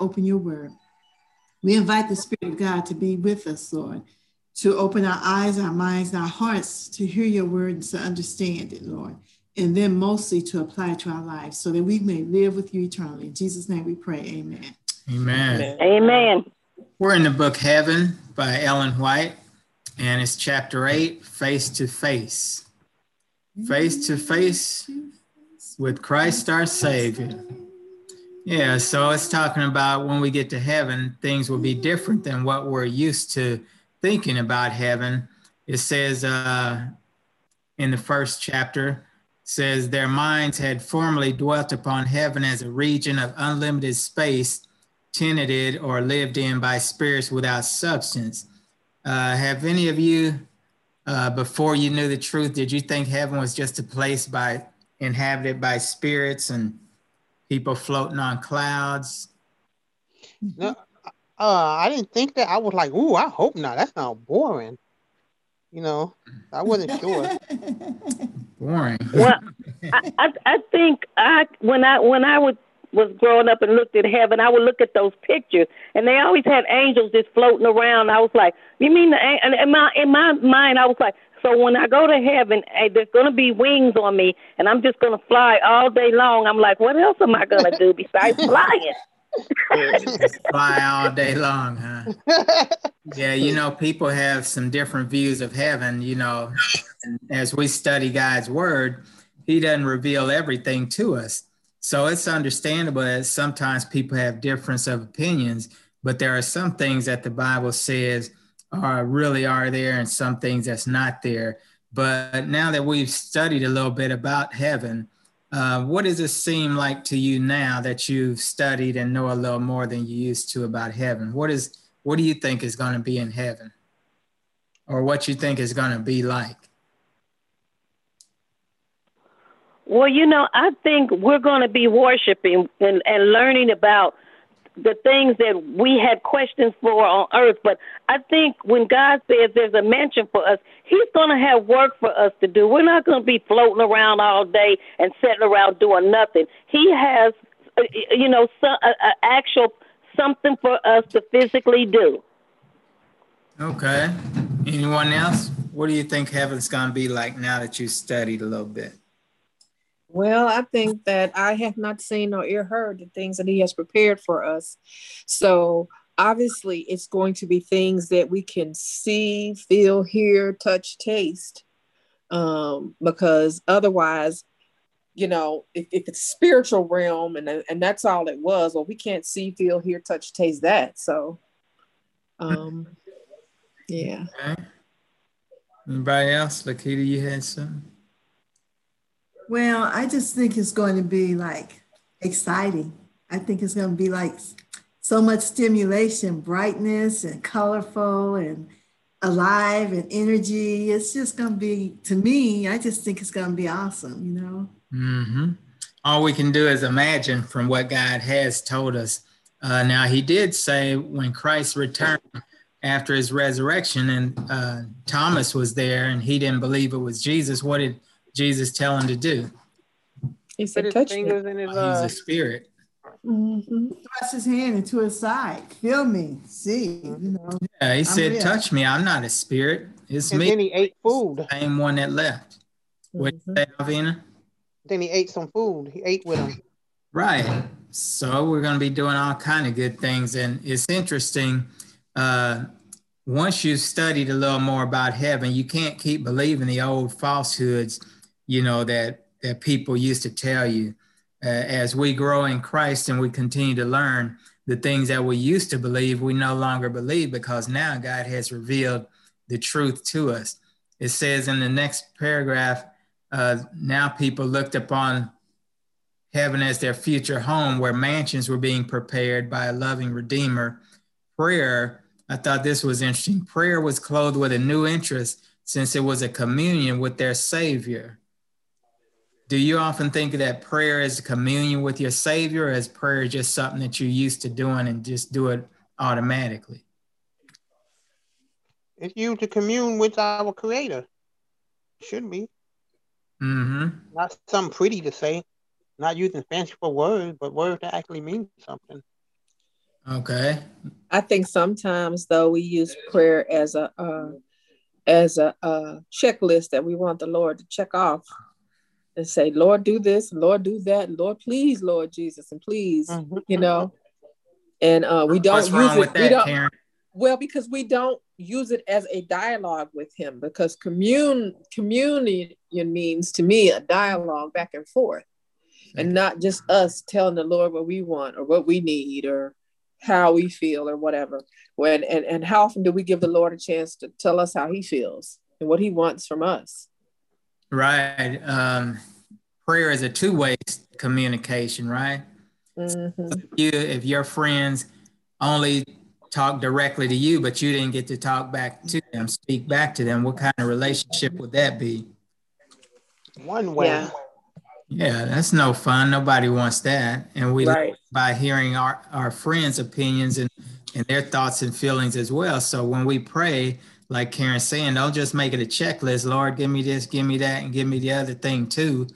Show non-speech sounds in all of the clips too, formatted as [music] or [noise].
open your word. We invite the Spirit of God to be with us, Lord, to open our eyes, our minds, our hearts to hear your word and to understand it, Lord. And then mostly to apply it to our lives so that we may live with you eternally. In Jesus' name we pray. Amen. Amen. Amen. We're in the book Heaven by Ellen White, and it's chapter 8 Face to Face. Face to face with Christ our Savior. Yeah, so it's talking about when we get to heaven, things will be different than what we're used to thinking about heaven. It says uh, in the first chapter, says their minds had formerly dwelt upon heaven as a region of unlimited space, tenanted or lived in by spirits without substance. Uh, have any of you, uh, before you knew the truth, did you think heaven was just a place by inhabited by spirits and people floating on clouds? No, uh, I didn't think that. I was like, ooh, I hope not. That sounds boring. You know, I wasn't sure. [laughs] Boring. Well, I, I I think I when I when I would was growing up and looked at heaven, I would look at those pictures, and they always had angels just floating around. I was like, you mean the? And in my in my mind, I was like, so when I go to heaven, hey, there's gonna be wings on me, and I'm just gonna fly all day long. I'm like, what else am I gonna do besides [laughs] flying? Fly all day long, huh? [laughs] Yeah, you know, people have some different views of heaven. You know, and as we study God's word, He doesn't reveal everything to us. So it's understandable that sometimes people have difference of opinions, but there are some things that the Bible says are really are there and some things that's not there. But now that we've studied a little bit about heaven, uh, what does it seem like to you now that you've studied and know a little more than you used to about heaven? What is what do you think is going to be in heaven, or what you think is going to be like? Well, you know, I think we're going to be worshiping and, and learning about the things that we had questions for on earth. But I think when God says there's a mansion for us, He's going to have work for us to do. We're not going to be floating around all day and sitting around doing nothing. He has, uh, you know, some, uh, uh, actual something for us to physically do. Okay. Anyone else? What do you think heaven's going to be like now that you've studied a little bit? Well, I think that I have not seen or ear heard the things that he has prepared for us. So obviously, it's going to be things that we can see, feel, hear, touch, taste. Um, because otherwise, you know, if, if it's spiritual realm and and that's all it was, well, we can't see, feel, hear, touch, taste that. So, um, yeah. Anybody else? Lakita, you had some. Well, I just think it's going to be like exciting. I think it's going to be like so much stimulation, brightness, and colorful, and alive, and energy. It's just going to be, to me, I just think it's going to be awesome, you know? Mm-hmm. All we can do is imagine from what God has told us. Uh, now, He did say when Christ returned after his resurrection, and uh, Thomas was there and he didn't believe it was Jesus, what did Jesus tell him to do? He said, Put touch fingers me. in his Oh, he's uh, a spirit. Mm-hmm. Thrust his hand into his side. Feel me. See, you know. Yeah, he said, real. touch me. I'm not a spirit. It's and me. then he ate food. Same one that left. What you say, Alvina? Then he ate some food. He ate with him. Right. So we're going to be doing all kind of good things, and it's interesting. Uh, once you've studied a little more about heaven, you can't keep believing the old falsehoods, you know that that people used to tell you. Uh, as we grow in Christ and we continue to learn the things that we used to believe, we no longer believe because now God has revealed the truth to us. It says in the next paragraph, uh, now people looked upon heaven as their future home where mansions were being prepared by a loving Redeemer. Prayer, I thought this was interesting. Prayer was clothed with a new interest since it was a communion with their Savior. Do you often think that prayer is communion with your Savior, or is prayer just something that you're used to doing and just do it automatically? It's used to commune with our Creator. Should be. Mm-hmm. Not something pretty to say. Not using fanciful words, but words that actually mean something. Okay. I think sometimes though we use prayer as a uh, as a, a checklist that we want the Lord to check off and say, Lord, do this, Lord, do that, Lord, please, Lord Jesus, and please, mm-hmm. you know. And uh, we don't What's use it. That, we don't, Karen? Well, because we don't use it as a dialogue with Him, because commune communion means to me a dialogue back and forth, and not just us telling the Lord what we want or what we need or how we feel or whatever. When and, and how often do we give the Lord a chance to tell us how he feels and what he wants from us? Right. Um, prayer is a two-way communication, right? Mm-hmm. If, you, if your friends only talk directly to you, but you didn't get to talk back to them, speak back to them, what kind of relationship would that be? One way. Yeah. Yeah, that's no fun. Nobody wants that. And we right. by hearing our, our friends' opinions and, and their thoughts and feelings as well. So when we pray, like Karen's saying, don't just make it a checklist. Lord, give me this, give me that, and give me the other thing too.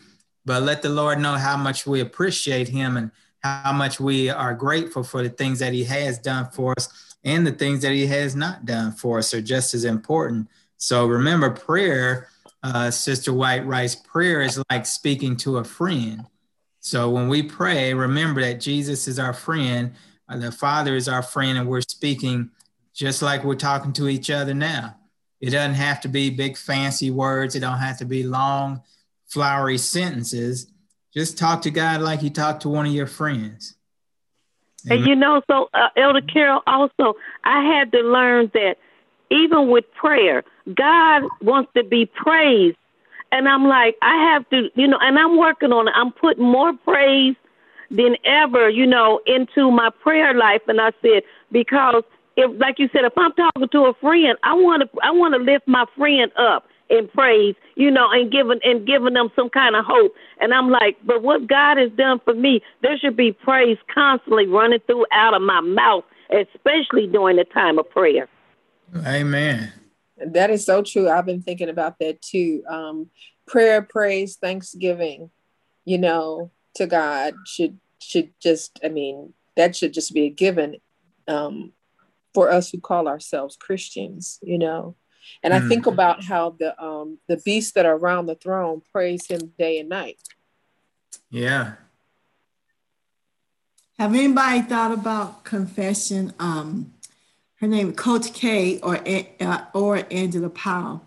But let the Lord know how much we appreciate him and how much we are grateful for the things that he has done for us and the things that he has not done for us are just as important. So remember, prayer uh, Sister White writes, prayer is like speaking to a friend. So when we pray, remember that Jesus is our friend, uh, the Father is our friend, and we're speaking just like we're talking to each other now. It doesn't have to be big fancy words. It don't have to be long, flowery sentences. Just talk to God like you talk to one of your friends. Amen. And you know, so uh, Elder Carrell, also, I had to learn that even with prayer, God wants to be praised. And I'm like, I have to, you know, and I'm working on it. I'm putting more praise than ever, you know, into my prayer life. And I said, because if, like you said, if I'm talking to a friend, I want to, I want to lift my friend up in praise, you know, and giving and giving them some kind of hope. And I'm like, but what God has done for me, there should be praise constantly running through out of my mouth, especially during the time of prayer. Amen. That is so true. I've been thinking about that too. Um, prayer, praise, thanksgiving, you know, to God should should just. I mean, that should just be a given um, for us who call ourselves Christians. You know, and mm. I think about how the um, the beasts that are around the throne praise Him day and night. Yeah. Have anybody thought about confession? Um, her name Coach K or uh, or Angela Powell.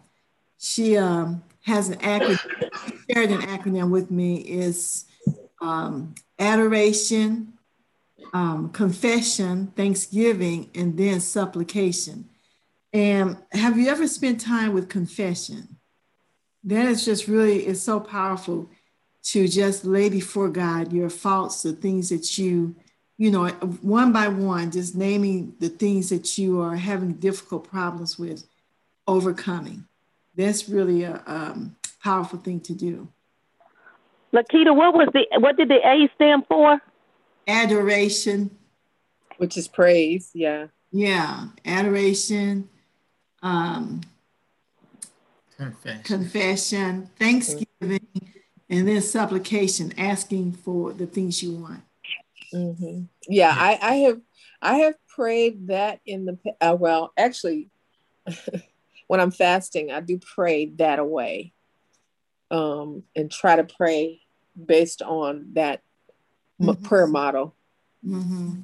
She um, has an acronym, shared an acronym with me is um, adoration, um, confession, thanksgiving, and then supplication. And have you ever spent time with confession? That is just really, it's so powerful to just lay before God your faults, the things that you you know, one by one, just naming the things that you are having difficult problems with overcoming. That's really a um, powerful thing to do. Lakita, what was the what did the A stand for? Adoration. Which is praise, yeah. Yeah, adoration, um, confession, confession thanksgiving, and then supplication, asking for the things you want. Mm-hmm. Yeah, I, I have I have prayed that in the uh, well, actually, [laughs] when I'm fasting, I do pray that away, um, and try to pray based on that mm-hmm. prayer model. Mm-hmm.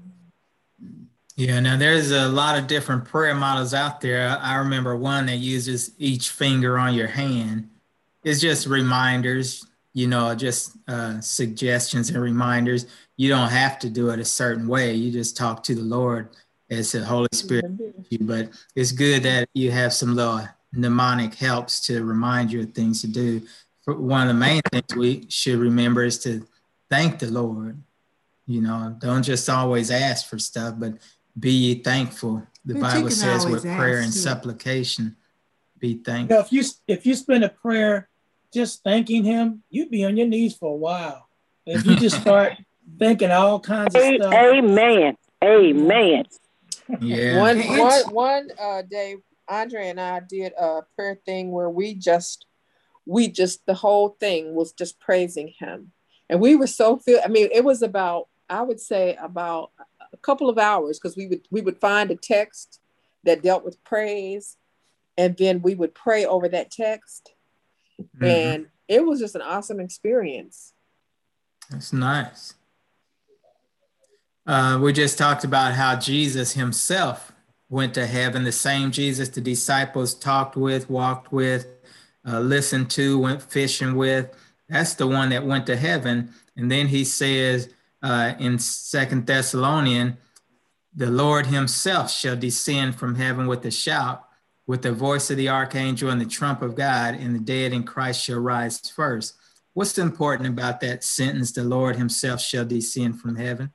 Yeah, now there's a lot of different prayer models out there. I remember one that uses each finger on your hand. It's just reminders, you know, just uh, suggestions and reminders you don't have to do it a certain way. You just talk to the Lord as the Holy Spirit. But it's good that you have some little mnemonic helps to remind you of things to do. One of the main things we should remember is to thank the Lord. You know, don't just always ask for stuff, but be thankful. The but Bible says with prayer and too. supplication, be thankful. You know, if you if you spend a prayer just thanking Him, you'd be on your knees for a while. If you just [laughs] start thinking all kinds of stuff. Amen. Amen. Yeah. One one one uh, day, Andre and I did a prayer thing where we just we just the whole thing was just praising him, and we were so feel. I mean, it was about I would say about couple of hours because we would we would find a text that dealt with praise, and then we would pray over that text, mm-hmm. and it was just an awesome experience. That's nice. Uh, we just talked about how Jesus himself went to heaven, the same Jesus the disciples talked with, walked with, uh, listened to, went fishing with. That's the one that went to heaven. And then he says uh, in Second Thessalonian, the Lord himself shall descend from heaven with a shout, with the voice of the archangel and the trump of God, and the dead in Christ shall rise first. What's important about that sentence? The Lord himself shall descend from heaven.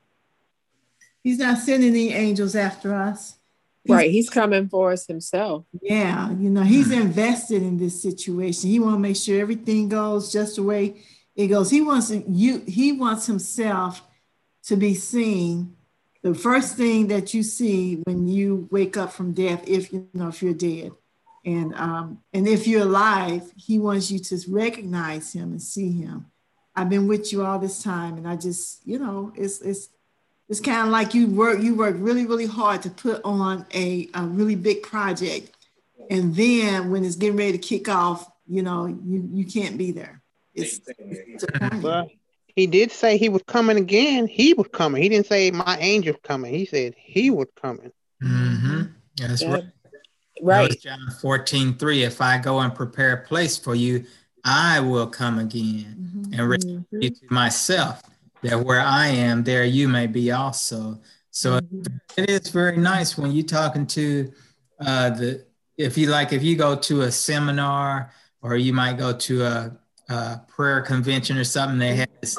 He's not sending any angels after us. He's, right, he's coming for us himself. Yeah, you know, he's invested in this situation. He want to make sure everything goes just the way it goes. He wants you. He wants himself to be seen. The first thing that you see when you wake up from death, if you know if you're dead, and um, and if you're alive, he wants you to recognize him and see him. I've been with you all this time, and I just, you know, it's it's it's kind of like you work you work really really hard to put on a, a really big project and then when it's getting ready to kick off you know you you can't be there it's, it's but he did say he was coming again he was coming he didn't say my angel coming he said he was coming mm-hmm. that's yeah. right right john 14 3 if i go and prepare a place for you i will come again mm-hmm. and receive mm-hmm. you to myself that where I am, there you may be also. So mm-hmm. it is very nice when you're talking to uh, the, if you like, if you go to a seminar or you might go to a, a prayer convention or something, they have this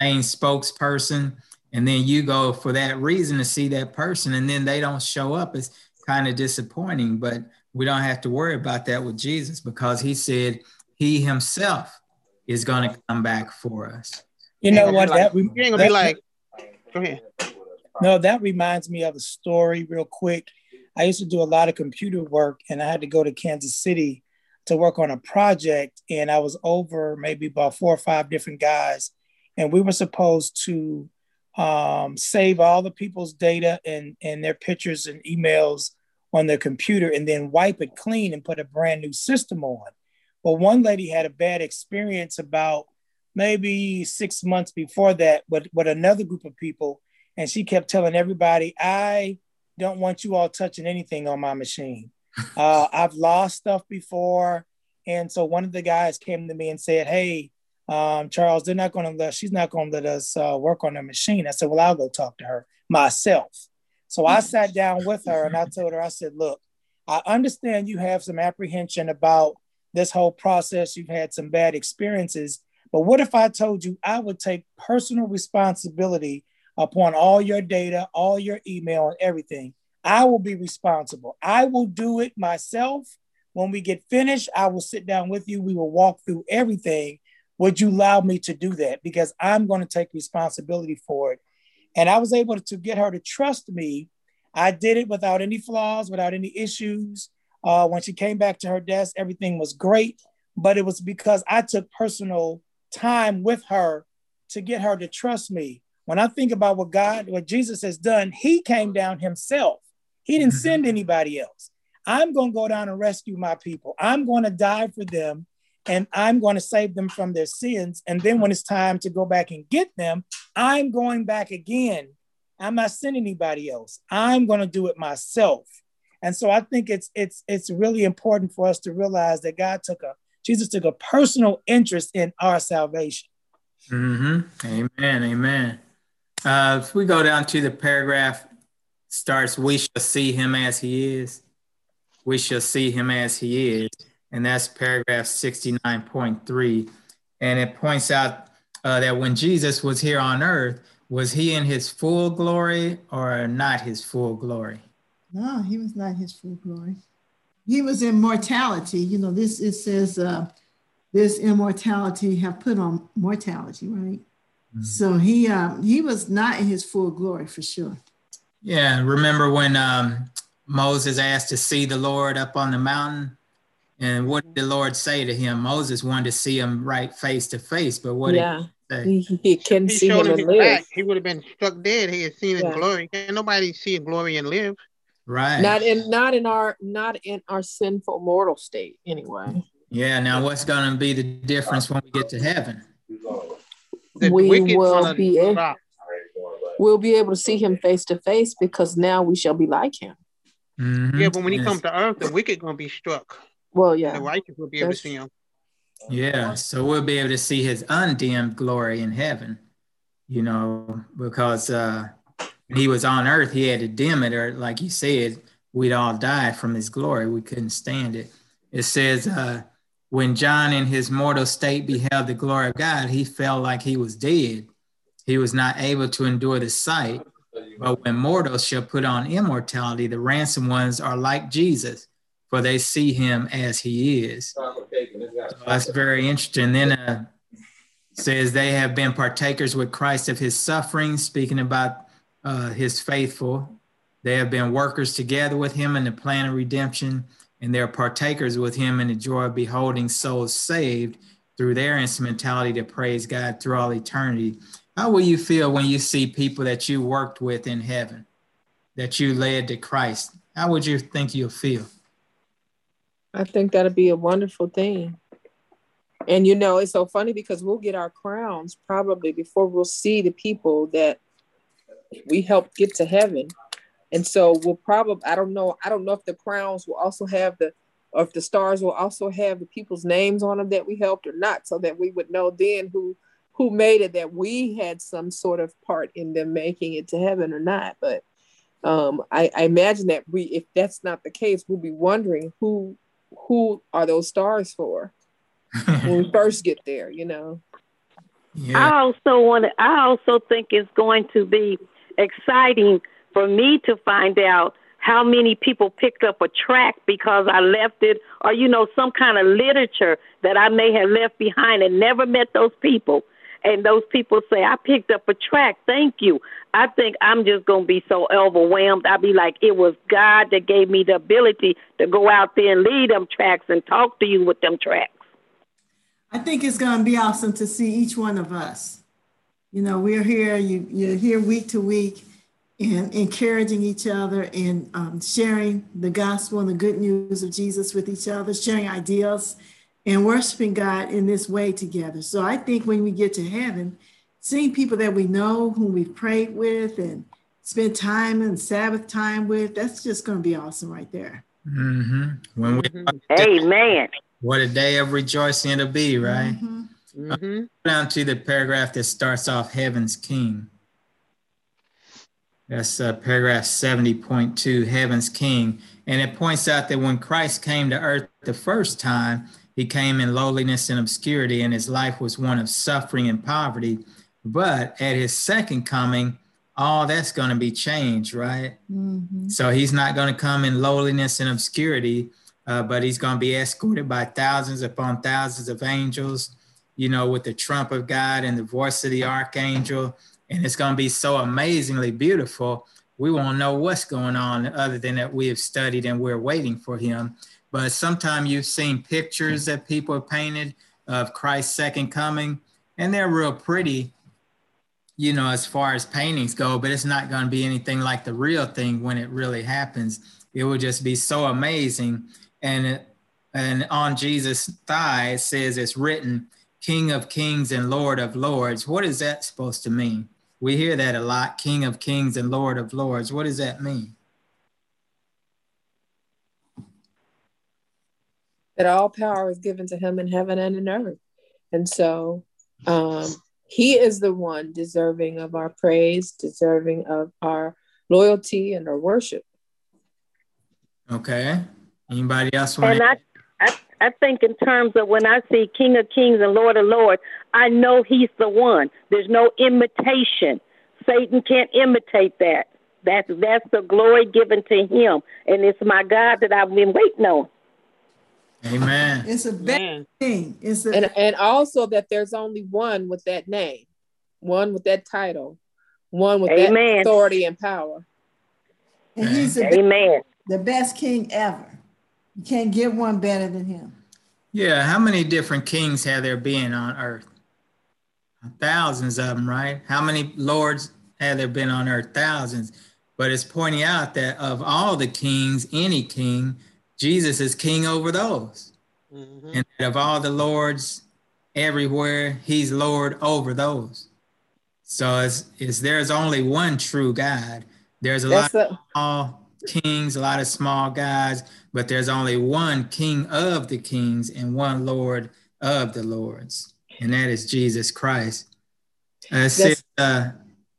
main spokesperson, and then you go for that reason to see that person, and then they don't show up. It's kind of disappointing, but we don't have to worry about that with Jesus because he said he himself is going to come back for us. You know what? Like, that, re- you ain't gonna be like. Go ahead. No, that reminds me of a story real quick. I used to do a lot of computer work, and I had to go to Kansas City to work on a project, and I was over maybe about four or five different guys, and we were supposed to um, save all the people's data and and their pictures and emails on their computer, and then wipe it clean and put a brand new system on. Well, one lady had a bad experience about maybe six months before that with, with another group of people. And she kept telling everybody, I don't want you all touching anything on my machine. Uh, I've lost stuff before. And so one of the guys came to me and said, Hey, um, Charles, they're not going to let, she's not going to let us uh, work on the machine. I said, Well, I'll go talk to her myself. So I sat down with her and I told her, I said, Look, I understand you have some apprehension about this whole process. You've had some bad experiences. But what if I told you I would take personal responsibility upon all your data, all your email, and everything? I will be responsible. I will do it myself. When we get finished, I will sit down with you. We will walk through everything. Would you allow me to do that? Because I'm going to take responsibility for it. And I was able to get her to trust me. I did it without any flaws, without any issues. Uh, when she came back to her desk, everything was great. But it was because I took personal time with her to get her to trust me. When I think about what God, what Jesus has done, he came down himself. He didn't mm-hmm. send anybody else. I'm going to go down and rescue my people. I'm going to die for them and I'm going to save them from their sins. And then when it's time to go back and get them, I'm going back again. I'm not sending anybody else. I'm going to do it myself. And so I think it's it's it's really important for us to realize that God took a Jesus took a personal interest in our salvation. Mm-hmm. Amen. Amen. Uh, if we go down to the paragraph, starts, we shall see him as he is. We shall see him as he is. And that's paragraph 69.3. And it points out uh, that when Jesus was here on earth, was he in his full glory or not his full glory? No, he was not his full glory he was in mortality. You know, this it says uh, this immortality have put on mortality, right? Mm-hmm. So he um, he was not in his full glory for sure. Yeah, remember when um, Moses asked to see the Lord up on the mountain, and what did the Lord say to him? Moses wanted to see him right face to face, but what yeah. did He, he can He see him him and live. back. He would have been struck dead. He had seen Yeah. his glory. Can nobody see glory and live? Right. Not in not in our not in our sinful mortal state anyway. yeah. Now, what's going to be the difference when we get to heaven? The We will be a- drop. We'll be able to see him face to face because now we shall be like him. Mhm. Yeah, but when he Yes. comes to earth, the wicked gonna be struck. Well, yeah, The righteous will be able to see him. Yeah, so we'll be able to see his undimmed glory in heaven, you know, because uh, when he was on earth, he had to dim it, or like you said, we'd all die from his glory. We couldn't stand it. It says, uh, when John in his mortal state beheld the glory of God, he felt like he was dead. He was not able to endure the sight. But when mortals shall put on immortality, the ransomed ones are like Jesus, for they see him as he is. So that's very interesting. Then uh, says they have been partakers with Christ of his sufferings, speaking about uh, his faithful. They have been workers together with him in the plan of redemption, and they're partakers with him in the joy of beholding souls saved through their instrumentality to praise God through all eternity. How will you feel when you see people that you worked with in heaven, that you led to Christ? How would you think you'll feel? I think that'd be a wonderful thing. And you know, it's so funny because we'll get our crowns probably before we'll see the people that we helped get to heaven. And so we'll probably I don't know, I don't know if the crowns will also have the or if the stars will also have the people's names on them that we helped or not, so that we would know then who who made it that we had some sort of part in them making it to heaven or not. But um, I, I imagine that we, if that's not the case, we'll be wondering who who are those stars for when we [laughs] first get there. You know, yeah. I also want to. I also think it's going to be exciting for me to find out how many people picked up a track because I left it, or you know, some kind of literature that I may have left behind and never met those people. And those people say, I picked up a track. Thank you. I think I'm just going to be so overwhelmed. I'll be like, it was God that gave me the ability to go out there and lead them tracks and talk to you with them tracks. I think it's going to be awesome to see each one of us. You know, we're here, you, you're here week to week and encouraging each other and um, sharing the gospel and the good news of Jesus with each other, sharing ideas and worshiping God in this way together. So I think when we get to heaven, seeing people that we know, whom we've prayed with and spent time and Sabbath time with, that's just going to be awesome right there. Mm-hmm. When we Mhm. Amen. what a day of rejoicing it'll be, right? Mhm. hmm Down to the paragraph that starts off Heaven's King. That's uh, paragraph 70.2, Heaven's King. And it points out that when Christ came to earth the first time, he came in lowliness and obscurity, and his life was one of suffering and poverty. But at his second coming, all that's going to be changed, right? Mhm. So he's not going to come in lowliness and obscurity, uh, but he's going to be escorted by thousands upon thousands of angels, you know, with the trump of God and the voice of the archangel. And it's going to be so amazingly beautiful. We won't know what's going on other than that we have studied and we're waiting for him. But sometimes you've seen pictures that people have painted of Christ's second coming, and they're real pretty, you know, as far as paintings go, but it's not going to be anything like the real thing when it really happens. It will just be so amazing. And and on Jesus' thigh it says it's written, King of Kings and Lord of Lords. What is that supposed to mean? We hear that a lot, King of Kings and Lord of Lords. What does that mean? That all power is given to him in heaven and in earth, and so um, he is the one deserving of our praise, deserving of our loyalty and our worship. Okay. Anybody else want And I, I, I think in terms of when I see King of Kings and Lord of Lords, I know He's the one. There's no imitation. Satan can't imitate that. That's that's the glory given to Him, and it's my God that I've been waiting on. Amen. It's a big Man, thing. It's a, and and also that there's only one with that name, one with that title, one with Amen. that authority and power. and he's the, be- Amen. the best king ever. You can't get one better than him. Yeah. How many different kings have there been on earth? thousands of them, right? How many lords have there been on earth? Thousands. But it's pointing out that of all the kings, any king, Jesus is king over those. Mm-hmm. And of all the lords everywhere, he's Lord over those. So it's, it's there's only one true God. There's a That's lot a- of small kings, a lot of small guys, but there's only one king of the kings and one Lord of the lords, and that is Jesus Christ. Uh, uh,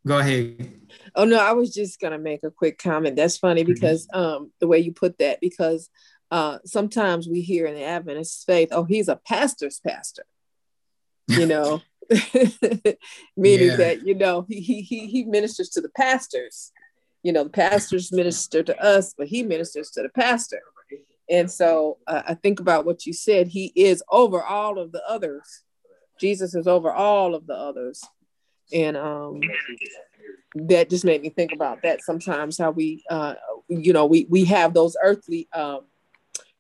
go ahead. Oh no, I was just gonna make a quick comment. That's funny mm-hmm. because um, the way you put that, because uh, sometimes we hear in the Adventist faith, oh, he's a pastor's pastor, you [laughs] know, [laughs] meaning yeah. that you know he, he he ministers to the pastors. You know, the pastors minister to us, but he ministers to the pastor. And so uh, I think about what you said. He is over all of the others. Jesus is over all of the others. And um, that just made me think about that sometimes how we, uh, you know, we, we have those earthly um,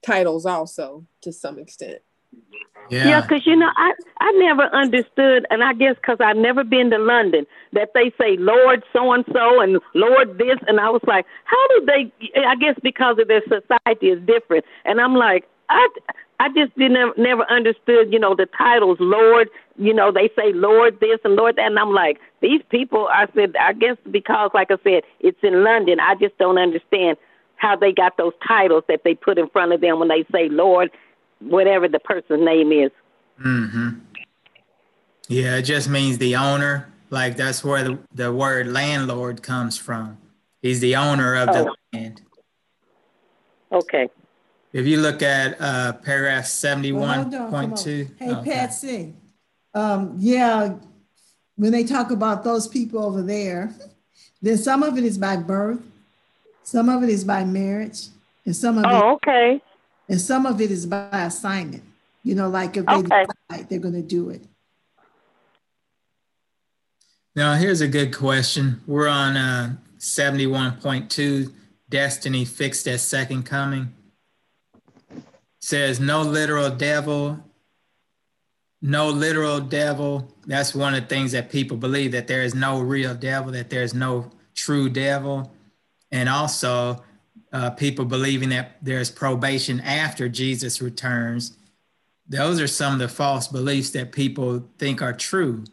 titles also to some extent. Yeah, because yeah, you know, I I never understood, and I guess because I've never been to London, that they say Lord so and so and Lord this, and I was like, how do they? I guess because of their society is different, and I'm like, I I just didn't never understood, you know, the titles Lord. You know, they say Lord this and Lord that, and I'm like, these people. I said, I guess because, like I said, it's in London. I just don't understand how they got those titles that they put in front of them when they say Lord whatever the person's name is. Mm-hmm. Yeah, it just means the owner. Like that's where the, the word landlord comes from. He's the owner of oh. the land. Okay. If you look at uh, paragraph 71.2. hey, okay. Patsy. Um, yeah, when they talk about those people over there, then some of it is by birth, some of it is by marriage, and some of oh, it okay and some of it is by assignment. You know, like if they okay. decide they're going to do it. Now, here's a good question. We're on uh, 71.2 Destiny Fixed at Second Coming. says no literal devil, no literal devil. That's one of the things that people believe that there is no real devil, that there's no true devil. And also, uh, people believing that there's probation after Jesus returns. Those are some of the false beliefs that people think are true.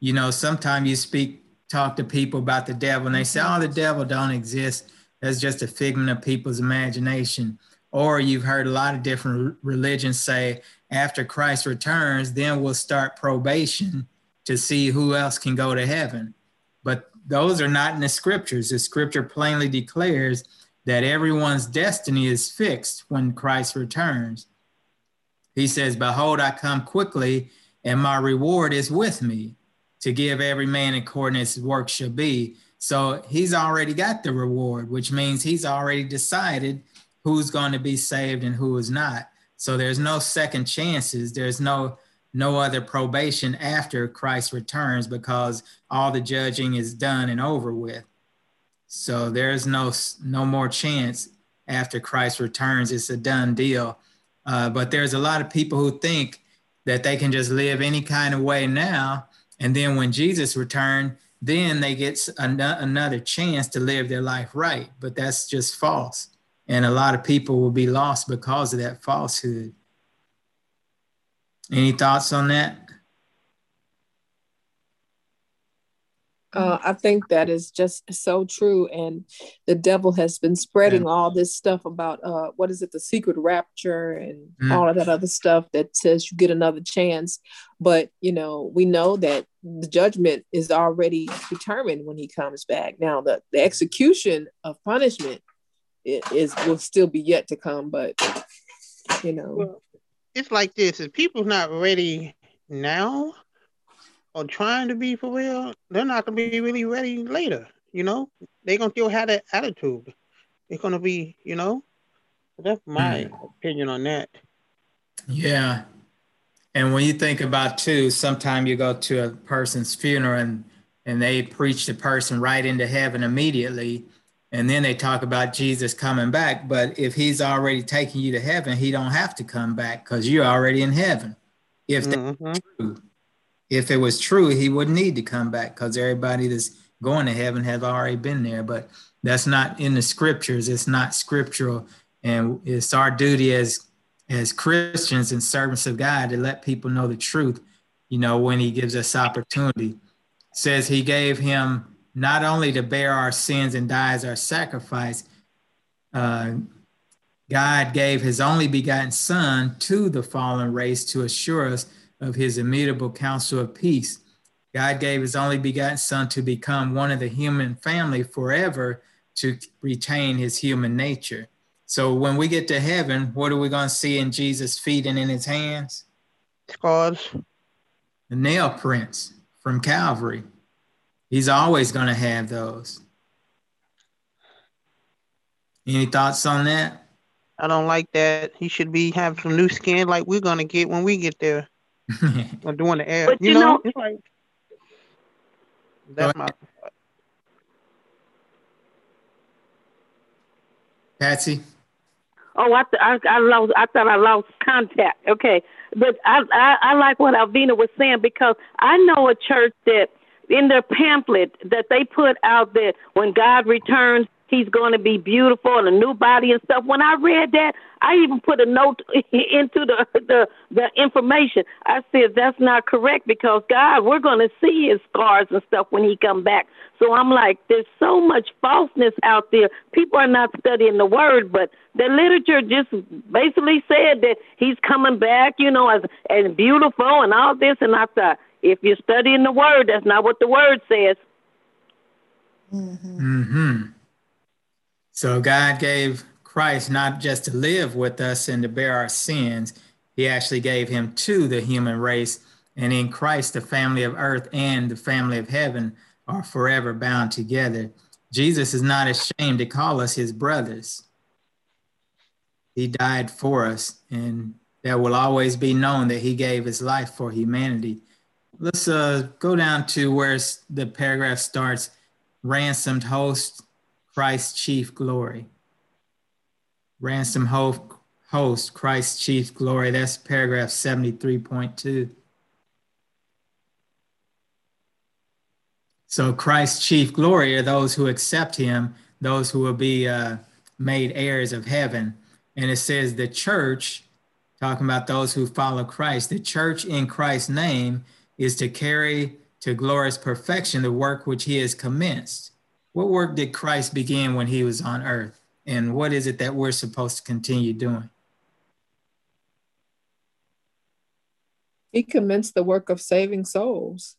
You know, sometimes you speak, talk to people about the devil, and they say, "Oh, the devil don't exist. That's just a figment of people's imagination." Or you've heard a lot of different religions say, after Christ returns, then we'll start probation to see who else can go to heaven. But those are not in the scriptures. The scripture plainly declares that everyone's destiny is fixed when Christ returns. He says, Behold, I come quickly, and my reward is with me to give every man according as his work shall be. So he's already got the reward, which means he's already decided who's going to be saved and who is not. So there's no second chances. There's no no other probation after Christ returns because all the judging is done and over with. So there's no no more chance after Christ returns. It's a done deal. Uh, but there's a lot of people who think that they can just live any kind of way now, and then when Jesus returns, then they get an- another chance to live their life right. But that's just false, and a lot of people will be lost because of that falsehood. Any thoughts on that? Uh, I think that is just so true. And the devil has been spreading yeah. all this stuff about uh, what is it, the secret rapture and mm. all of that other stuff that says you get another chance. But, you know, we know that the judgment is already determined when he comes back. Now, the, the execution of punishment is will still be yet to come. But, you know, well, it's like this if people's not ready now, or trying to be for real, they're not gonna be really ready later. You know, they're gonna still have that attitude. They're gonna be, you know. That's my mm. opinion on that. Yeah. And when you think about too, sometimes you go to a person's funeral and and they preach the person right into heaven immediately. And then they talk about Jesus coming back. But if he's already taking you to heaven, he don't have to come back because you're already in heaven. If that's mm-hmm. true if it was true, he wouldn't need to come back because everybody that's going to heaven has already been there. But that's not in the scriptures. It's not scriptural. And it's our duty as as Christians and servants of God to let people know the truth, you know, when he gives us opportunity. It says he gave him not only to bear our sins and die as our sacrifice, uh, God gave his only begotten son to the fallen race to assure us of his immutable counsel of peace. God gave his only begotten son to become one of the human family forever to retain his human nature. So when we get to heaven, what are we going to see in Jesus' feet and in his hands? Scars. The nail prints from Calvary. He's always going to have those. Any thoughts on that? I don't like that. He should be having some new skin like we're gonna get when we get there. [laughs] or doing the air. But you, you know, know- it's like that's my Patsy? Oh, I, th- I I lost. I thought I lost contact. Okay, but I, I I like what Alvina was saying because I know a church that in their pamphlet that they put out there when God returns, He's going to be beautiful and a new body and stuff. When I read that, I even put a note [laughs] into the the the information. I said that's not correct because God, we're going to see His scars and stuff when He come back. So I'm like, there's so much falseness out there. People are not studying the Word, but the literature just basically said that He's coming back, you know, as as beautiful and all this. And I thought, if you're studying the Word, that's not what the Word says. Mm-hmm. So God gave Christ not just to live with us and to bear our sins, he actually gave him to the human race. And in Christ, the family of earth and the family of heaven are forever bound together. Jesus is not ashamed to call us his brothers. He died for us, and that will always be known that he gave his life for humanity. Let's uh, go down to where the paragraph starts ransomed host, Christ's chief glory. Ransom host, Christ's chief glory. That's paragraph 73.2. So Christ's chief glory are those who accept him, those who will be uh, made heirs of heaven. And it says the church, talking about those who follow Christ, the church in Christ's name is to carry to glorious perfection the work which he has commenced. What work did Christ begin when he was on earth? And what is it that we're supposed to continue doing? He commenced the work of saving souls,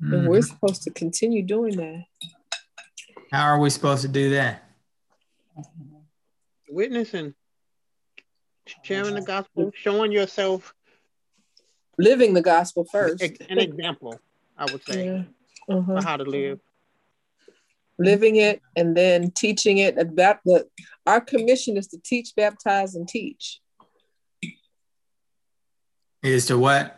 and mm-hmm. we're supposed to continue doing that. How are we supposed to do that? witnessing, sharing the gospel, showing yourself Living the gospel first. An example. I would say Yeah. Uh-huh. for how to live. living it and then teaching it about the our commission is to teach baptize and teach Is to what?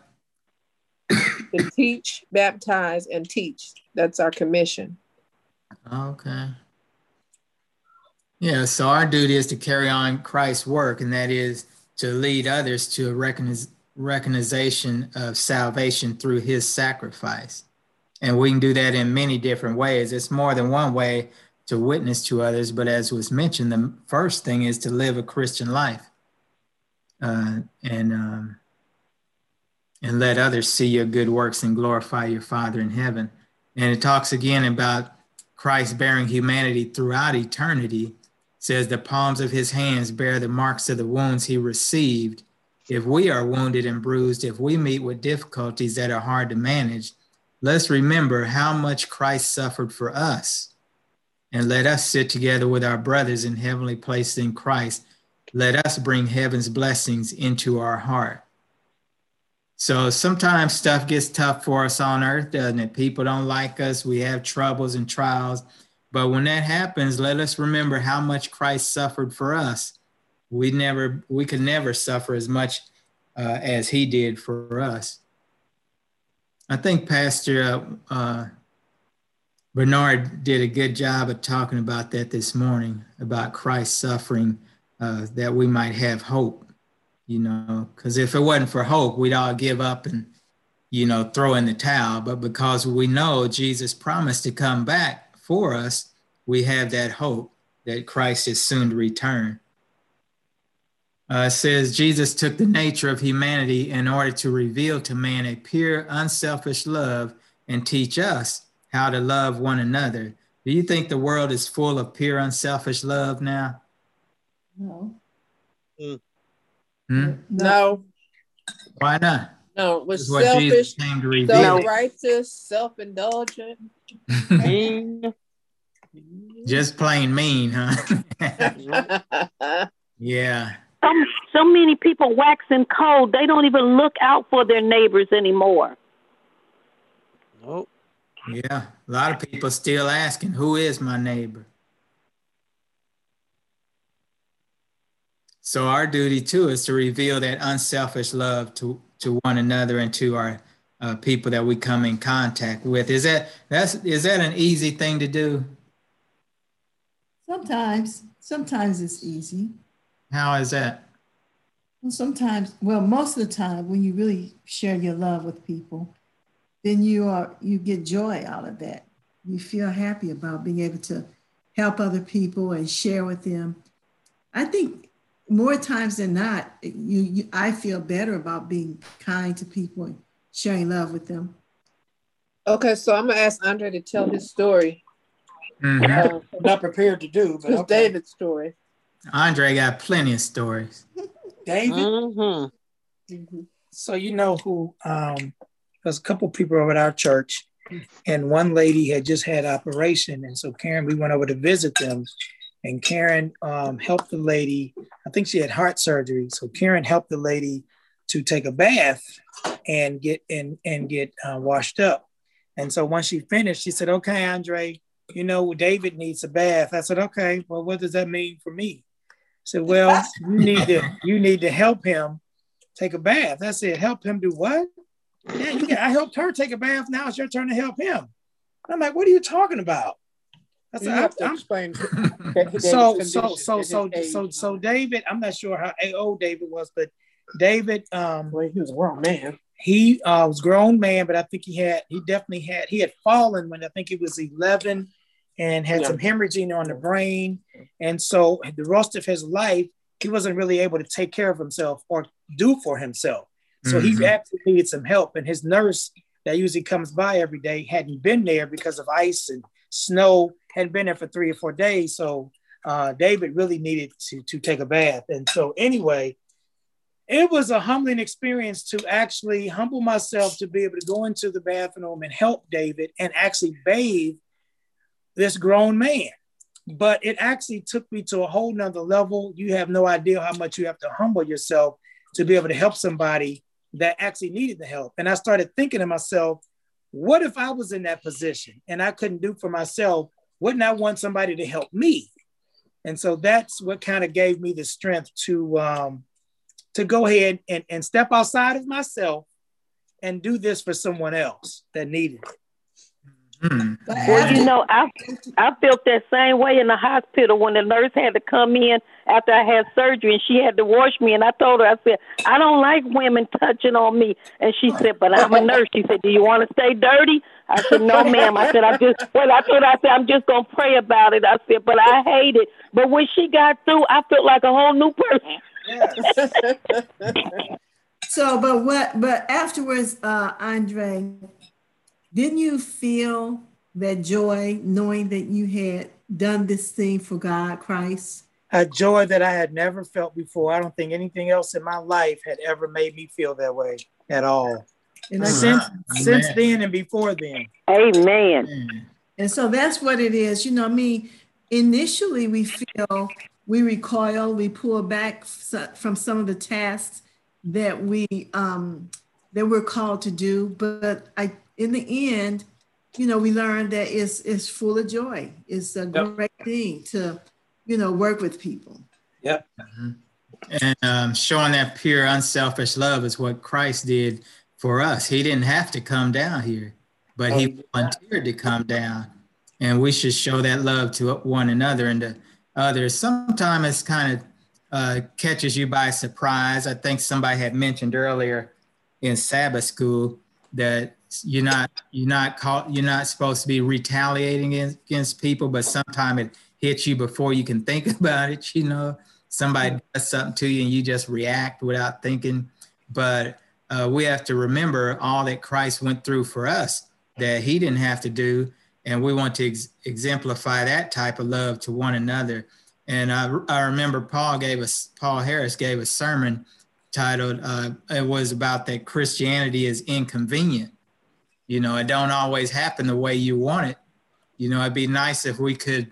to teach baptize and teach that's our commission Okay. Yeah, so our duty is to carry on Christ's work, and that is to lead others to a recogniz- recognition of salvation through his sacrifice. And we can do that in many different ways. It's more than one way to witness to others, but as was mentioned, the first thing is to live a Christian life uh, and, um, and let others see your good works and glorify your Father in heaven. And it talks again about Christ bearing humanity throughout eternity, says the palms of his hands bear the marks of the wounds he received. If we are wounded and bruised, if we meet with difficulties that are hard to manage, let's remember how much Christ suffered for us. And let us sit together with our brothers in heavenly places in Christ. Let us bring heaven's blessings into our heart. So sometimes stuff gets tough for us on earth, doesn't it? People don't like us. We have troubles and trials. But when that happens, let us remember how much Christ suffered for us. We never, we could never suffer as much uh, as he did for us. I think Pastor uh, uh, Bernard did a good job of talking about that this morning about Christ's suffering, uh, that we might have hope you know, because if it wasn't for hope, we'd all give up and you know, throw in the towel, but because we know Jesus promised to come back for us, we have that hope that Christ is soon to return. Uh, says Jesus took the nature of humanity in order to reveal to man a pure, unselfish love and teach us how to love one another. Do you think the world is full of pure, unselfish love now? No. Mm. Hmm? No, Why not? no, it was This is Jesus selfish, came to reveal. self-righteous, self-indulgent. Mean. [laughs] Just plain mean, huh? [laughs] [laughs] yeah. So, so many people waxing cold, they don't even look out for their neighbors anymore. Nope. Yeah. A lot of people still asking, who is my neighbor? So our duty too is to reveal that unselfish love to, to one another and to our uh, people that we come in contact with. Is that that's is that an easy thing to do? Sometimes, sometimes it's easy. How is that? Well, sometimes, well, most of the time, when you really share your love with people, then you are you get joy out of that. You feel happy about being able to help other people and share with them. I think more times than not, you, you I feel better about being kind to people and sharing love with them. Okay, so I'm gonna ask Andre to tell his story. Mhm. Uh, I'm not prepared to do, but it's okay. David's story. Andre got plenty of stories. David. Mm-hmm. Mhm. So you know who? Um, there's a couple people over at our church, and one lady had just had operation, and so Karen, we went over to visit them, and Karen um, helped the lady. I think she had heart surgery, so Karen helped the lady to take a bath and get and and get uh, washed up. And so once she finished, she said, "Okay, Andre, you know David needs a bath." I said, "Okay, well, what does that mean for me?" Said, "Well, you need to you need to help him take a bath." I said, "Help him do what?" Yeah, you got, I helped her take a bath. Now it's your turn to help him. I'm like, "What are you talking about?" I You have I'm explain [laughs] so so so so so so David, I'm not sure how old David was, but David, um, Well, he was a grown man. he uh, was grown man, but I think he had he definitely had he had fallen when I think he was 11 and had Yeah. some hemorrhaging on the brain, and so the rest of his life he wasn't really able to take care of himself or do for himself. So he Mhm. actually needed some help, and his nurse that usually comes by every day hadn't been there because of ice and snow hadn't been there for three or four days. So uh, David really needed to to take a bath, and so anyway, it was a humbling experience to actually humble myself to be able to go into the bathroom and help David and actually bathe this grown man. But it actually took me to a whole nother level. You have no idea how much you have to humble yourself to be able to help somebody that actually needed the help. And I started thinking to myself, what if I was in that position and I couldn't do for myself? Wouldn't I want somebody to help me? And so that's what kind of gave me the strength to um, to go ahead and, and step outside of myself and do this for someone else that needed it. Hmm. Well, you know, I I felt that same way in the hospital when the nurse had to come in after I had surgery and she had to wash me. And I told her, I said, I don't like women touching on me. And she said, But I'm a nurse. She said, Do you want to stay dirty? I said, No, ma'am. I said, I just well, I told her, I said, I'm just gonna pray about it. I said, But I hate it. But when she got through, I felt like a whole new person. [laughs] So, but what, but afterwards, uh, Andre, didn't you feel that joy knowing that you had done this thing for God, Christ? A joy that I had never felt before. I don't think anything else in my life had ever made me feel that way at all. And, I, Mhm. Since Amen. since then and before then. Amen. And so that's what it is. You know, I mean, initially we feel we recoil, we pull back from some of the tasks that we um, that we're called to do. But I, in the end, you know, we learned that it's it's full of joy. It's a Yep. great thing to, you know, work with people. Yep. And um, showing that pure, unselfish love is what Christ did for us. He didn't have to come down here, but Oh, he he did volunteered to come down. And we should show that love to one another and to others. Sometimes it's kind of uh, catches you by surprise. I think somebody had mentioned earlier in Sabbath school that you're not you're not caught you're not supposed to be retaliating against people, but sometimes it hits you before you can think [laughs] about it. You know, somebody does something to you and you just react without thinking. But uh, we have to remember all that Christ went through for us that He didn't have to do, and we want to ex- exemplify that type of love to one another. And I, I remember Paul gave us Paul Harris gave a sermon titled uh, it was about that Christianity is inconvenient. You know, it don't always happen the way you want it. You know, it'd be nice if we could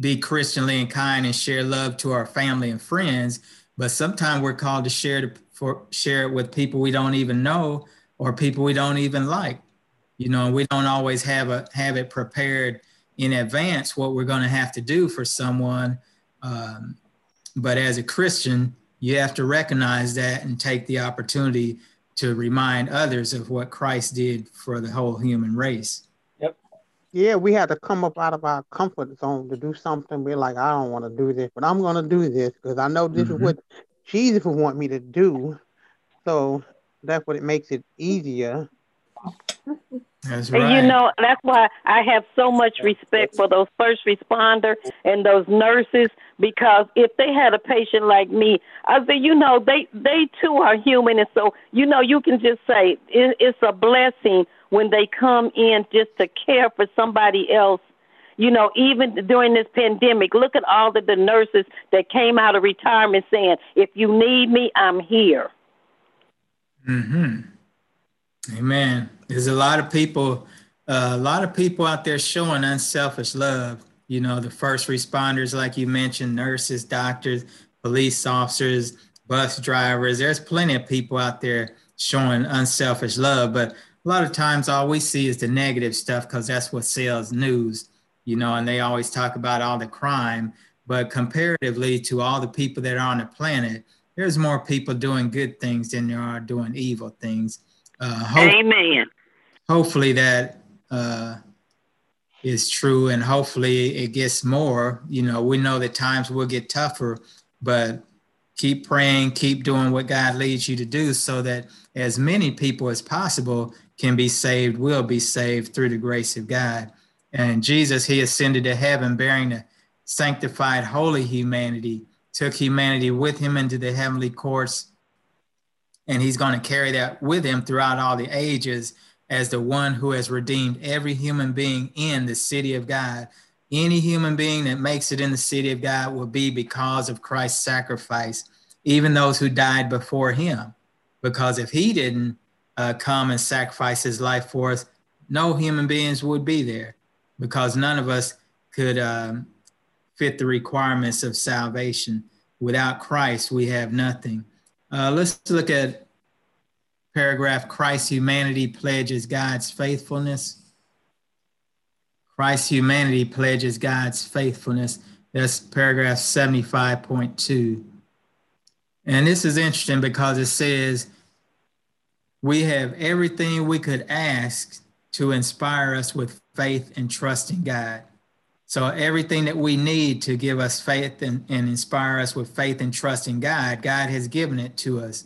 be Christianly and kind and share love to our family and friends, but sometimes we're called to share to, for share it with people we don't even know or people we don't even like. You know, we don't always have a have it prepared in advance what we're going to have to do for someone. Um, but as a Christian, you have to recognize that and take the opportunity to remind others of what Christ did for the whole human race. Yep. Yeah, we had to come up out of our comfort zone to do something. We're like, I don't want to do this, but I'm going to do this because I know this mm-hmm. is what Jesus would want me to do. So that's what it makes it easier. [laughs] That's right. And you know, that's why I have so much respect for those first responders and those nurses because if they had a patient like me, I say, you know, they they too are human, and so you know, you can just say it, it's a blessing when they come in just to care for somebody else. You know, even during this pandemic, look at all of the nurses that came out of retirement saying, "If you need me, I'm here." Hmm. Amen. There's a lot of people, uh, a lot of people out there showing unselfish love. You know, the first responders, like you mentioned, nurses, doctors, police officers, bus drivers. There's plenty of people out there showing unselfish love, but a lot of times all we see is the negative stuff because that's what sells news. You know, and they always talk about all the crime, but comparatively to all the people that are on the planet, there's more people doing good things than there are doing evil things. Uh, hope, Amen. Hopefully that uh, is true, and hopefully it gets more. You know, we know that times will get tougher, but keep praying, keep doing what God leads you to do, so that as many people as possible can be saved, will be saved through the grace of God. And Jesus, He ascended to heaven, bearing the sanctified, holy humanity, took humanity with Him into the heavenly courts and he's going to carry that with him throughout all the ages as the one who has redeemed every human being in the city of God. Any human being that makes it in the city of God will be because of Christ's sacrifice, even those who died before him. Because if he didn't uh, come and sacrifice his life for us, no human beings would be there because none of us could um, fit the requirements of salvation. Without Christ, we have nothing. Uh, let's look at paragraph Christ's humanity pledges God's faithfulness. Christ's humanity pledges God's faithfulness. That's paragraph 75.2. And this is interesting because it says, We have everything we could ask to inspire us with faith and trust in God. So everything that we need to give us faith and, and inspire us with faith and trust in God, God has given it to us.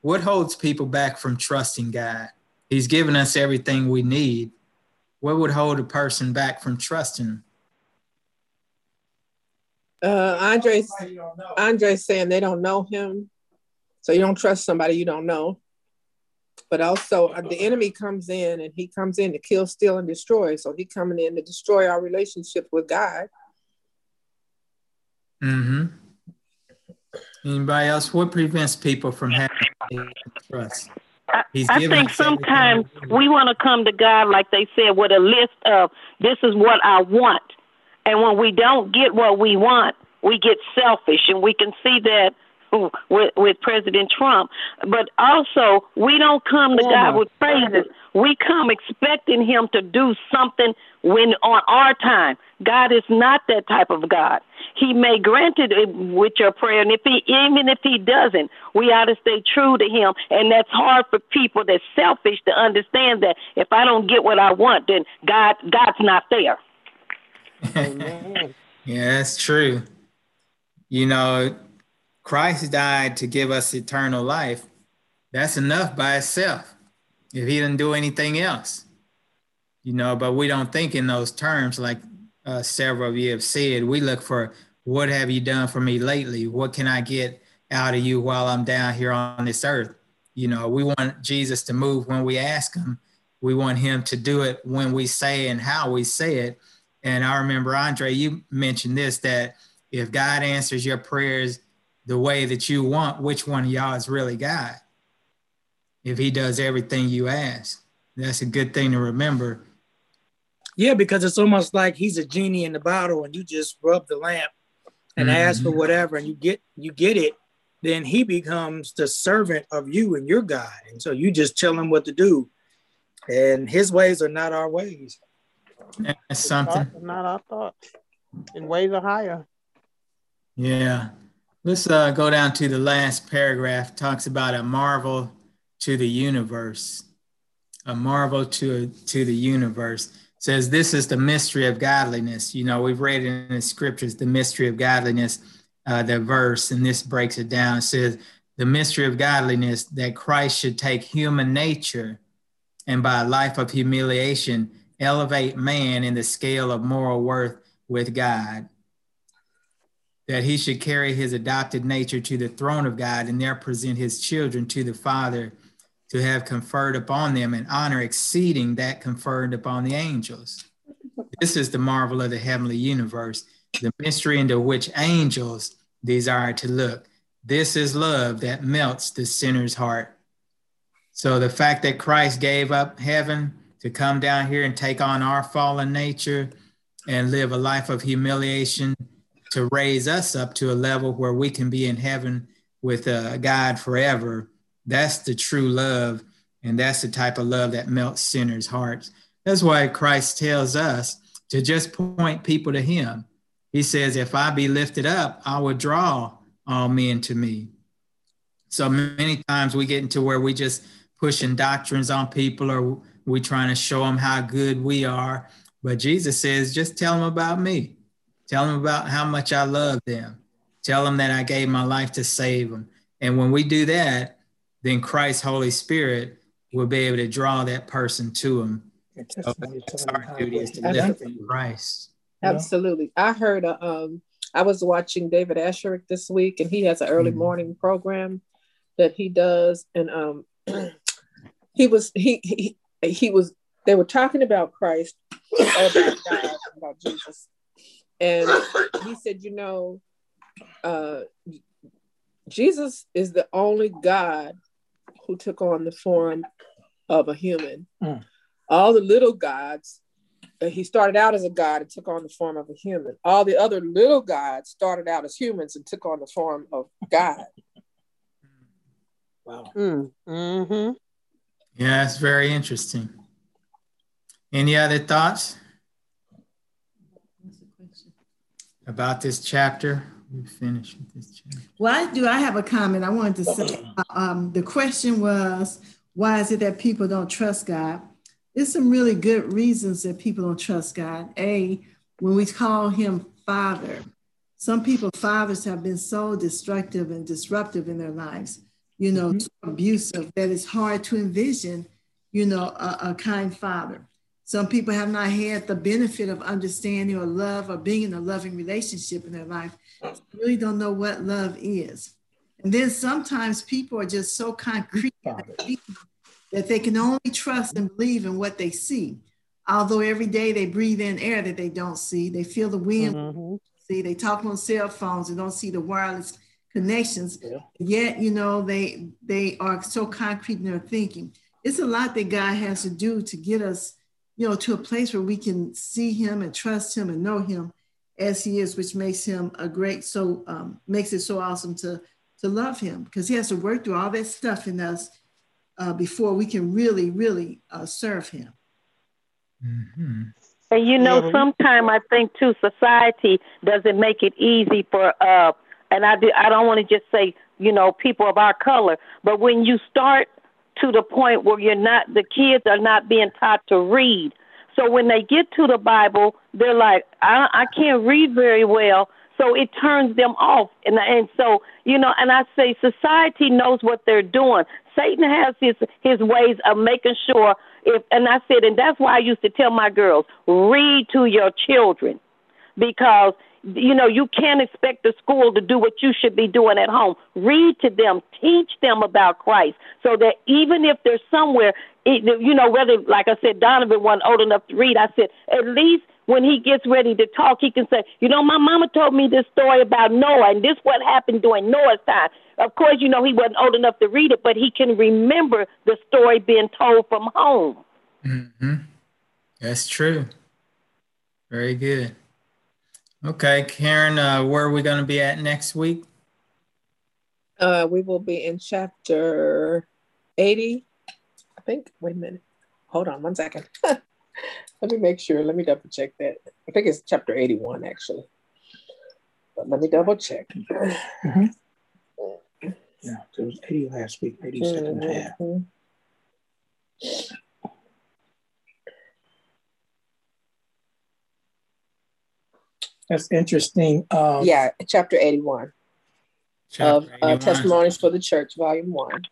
What holds people back from trusting God? He's given us everything we need. What would hold a person back from trusting Uh, Andre's Andre's saying they don't know him, so you don't trust somebody you don't know but also uh, the enemy comes in and he comes in to kill, steal, and destroy. So he coming in to destroy our relationship with God. Mm-hmm. Anybody else? What prevents people from having trust? He's I think sometimes we want to come to God, like they said, with a list of this is what I want. And when we don't get what we want, we get selfish. And we can see that with, with President Trump. But also, we don't come to God with praises. We come expecting Him to do something when on our time. God is not that type of God. He may grant it eh, with your prayer, and if he even if he doesn't, we ought to stay true to him. And that's hard for people that's selfish to understand that if I don't get what I want, then God God's not there. [laughs] yeah, that's true. You know, Christ died to give us eternal life. That's enough by itself. if he didn't do anything else? You know, but we don't think in those terms like uh, several of you have said. We look for what have you done for me lately? What can I get out of you while I'm down here on this earth? You know, we want Jesus to move when we ask him. We want him to do it when we say and how we say it. And I remember, Andre, you mentioned this that if God answers your prayers the way that you want, which one of y'all is really God? If he does everything you ask, that's a good thing to remember. Yeah, because it's almost like he's a genie in the bottle and you just rub the lamp and mm-hmm. ask for whatever and you get you get it then he becomes the servant of you and your God. And so you just tell him what to do. And his ways are not our ways. That's something. Not our thoughts. And ways are higher. Yeah. Let's uh, go down to the last paragraph. Talks about a marvel to the universe. A marvel to to the universe says this is the mystery of godliness. You know, we've read in the scriptures the mystery of godliness uh, the verse, and this breaks it down. It says, The mystery of godliness that Christ should take human nature and by a life of humiliation elevate man in the scale of moral worth with God. That he should carry his adopted nature to the throne of God and there present his children to the Father to have conferred upon them an honor exceeding that conferred upon the angels. This is the marvel of the heavenly universe the mystery into which angels desire to look. This is love that melts the sinner's heart. So the fact that Christ gave up heaven to come down here and take on our fallen nature and live a life of humiliation to raise us up to a level where we can be in heaven with uh, God forever. That's the true love. And that's the type of love that melts sinners' hearts. That's why Christ tells us to just point people to Him. He says, If I be lifted up, I will draw all men to me. So many times we get into where we just pushing doctrines on people or we trying to show them how good we are. But Jesus says, just tell them about me. Tell them about how much I love them. Tell them that I gave my life to save them. And when we do that, then Christ's Holy Spirit will be able to draw that person to him. So our duty is to Christ. Absolutely. I heard, a, um, I was watching David Asscherick this week, and he has an early mm-hmm. morning program that he does. And um, [clears throat] he was, he, he, he was, they were talking about Christ, about God, about Jesus. And [coughs] he said, you know, uh, Jesus is the only God who took on the form of a human. Mm. All the little gods he started out as a god and took on the form of a human. All the other little gods started out as humans and took on the form of God. Wow. Mm. Mm-hmm. Yeah, it's very interesting. Any other thoughts about this chapter? We finished with this chapter. Well, I do. I have a comment. I wanted to say um, the question was, why is it that people don't trust God? there's some really good reasons that people don't trust God. A, when we call him father, some people, fathers have been so destructive and disruptive in their lives, you know, mm-hmm. so abusive that it's hard to envision, you know, a, a kind father. Some people have not had the benefit of understanding or love or being in a loving relationship in their life. So really don't know what love is. And then sometimes people are just so concrete that they can only trust and believe in what they see. Although every day they breathe in air that they don't see, they feel the wind, mm-hmm. see, they talk on cell phones and don't see the wireless connections. Yeah. Yet, you know, they they are so concrete in their thinking. It's a lot that God has to do to get us, you know, to a place where we can see Him and trust Him and know Him as He is, which makes Him a great, so um, makes it so awesome to to love Him because He has to work through all that stuff in us uh, before we can really, really uh, serve Him. Mm-hmm. And you know, sometimes I think too, society doesn't make it easy for, uh, and I do, I don't want to just say, you know, people of our color, but when you start to the point where you're not, the kids are not being taught to read. So when they get to the Bible, they're like, I, I can't read very well. So it turns them off. And, and so, you know, and I say society knows what they're doing. Satan has his, his ways of making sure if, and I said, and that's why I used to tell my girls, read to your children because you know, you can't expect the school to do what you should be doing at home. Read to them, teach them about Christ, so that even if they're somewhere, it, you know, whether, like I said, Donovan wasn't old enough to read, I said, at least when he gets ready to talk, he can say, you know, my mama told me this story about Noah, and this what happened during Noah's time. Of course, you know, he wasn't old enough to read it, but he can remember the story being told from home. Mm-hmm. That's true. Very good. Okay, Karen, uh, where are we going to be at next week? Uh, we will be in chapter 80. I think, wait a minute. Hold on one second. [laughs] Let me make sure. Let me double check that. I think it's chapter 81, actually. But let me double check. Mm-hmm. [clears throat] Yeah, it was 80 last week, 80 second mm-hmm. half. That's interesting. Um, yeah, chapter 81 chapter of 81. Uh, Testimonies for the Church, volume one.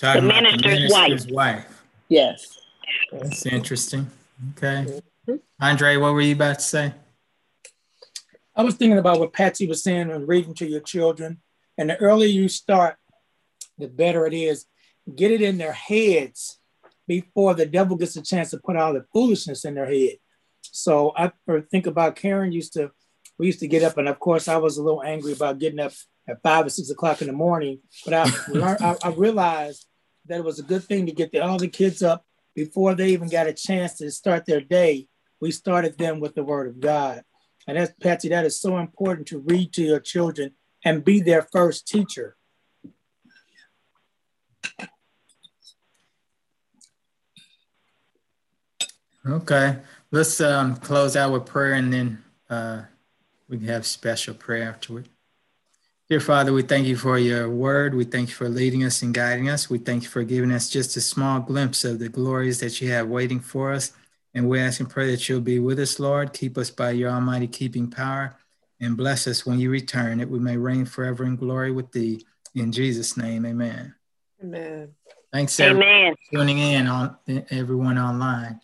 the minister's, the minister's wife. wife. Yes. That's interesting. Okay. Mm-hmm. Andre, what were you about to say? I was thinking about what Patsy was saying and reading to your children. And the earlier you start, the better it is. Get it in their heads before the devil gets a chance to put all the foolishness in their head. So I think about Karen used to, we used to get up, and of course I was a little angry about getting up at five or six o'clock in the morning. But I [laughs] learned, I, I realized that it was a good thing to get the, all the kids up before they even got a chance to start their day. We started them with the Word of God, and that's Patsy. That is so important to read to your children and be their first teacher. Okay. Let's um, close out with prayer and then uh, we can have special prayer afterward. Dear Father, we thank you for your word. We thank you for leading us and guiding us. We thank you for giving us just a small glimpse of the glories that you have waiting for us. And we ask and pray that you'll be with us, Lord. Keep us by your almighty keeping power and bless us when you return, that we may reign forever in glory with thee. In Jesus' name, amen. Amen. Thanks, amen. tuning in on everyone online.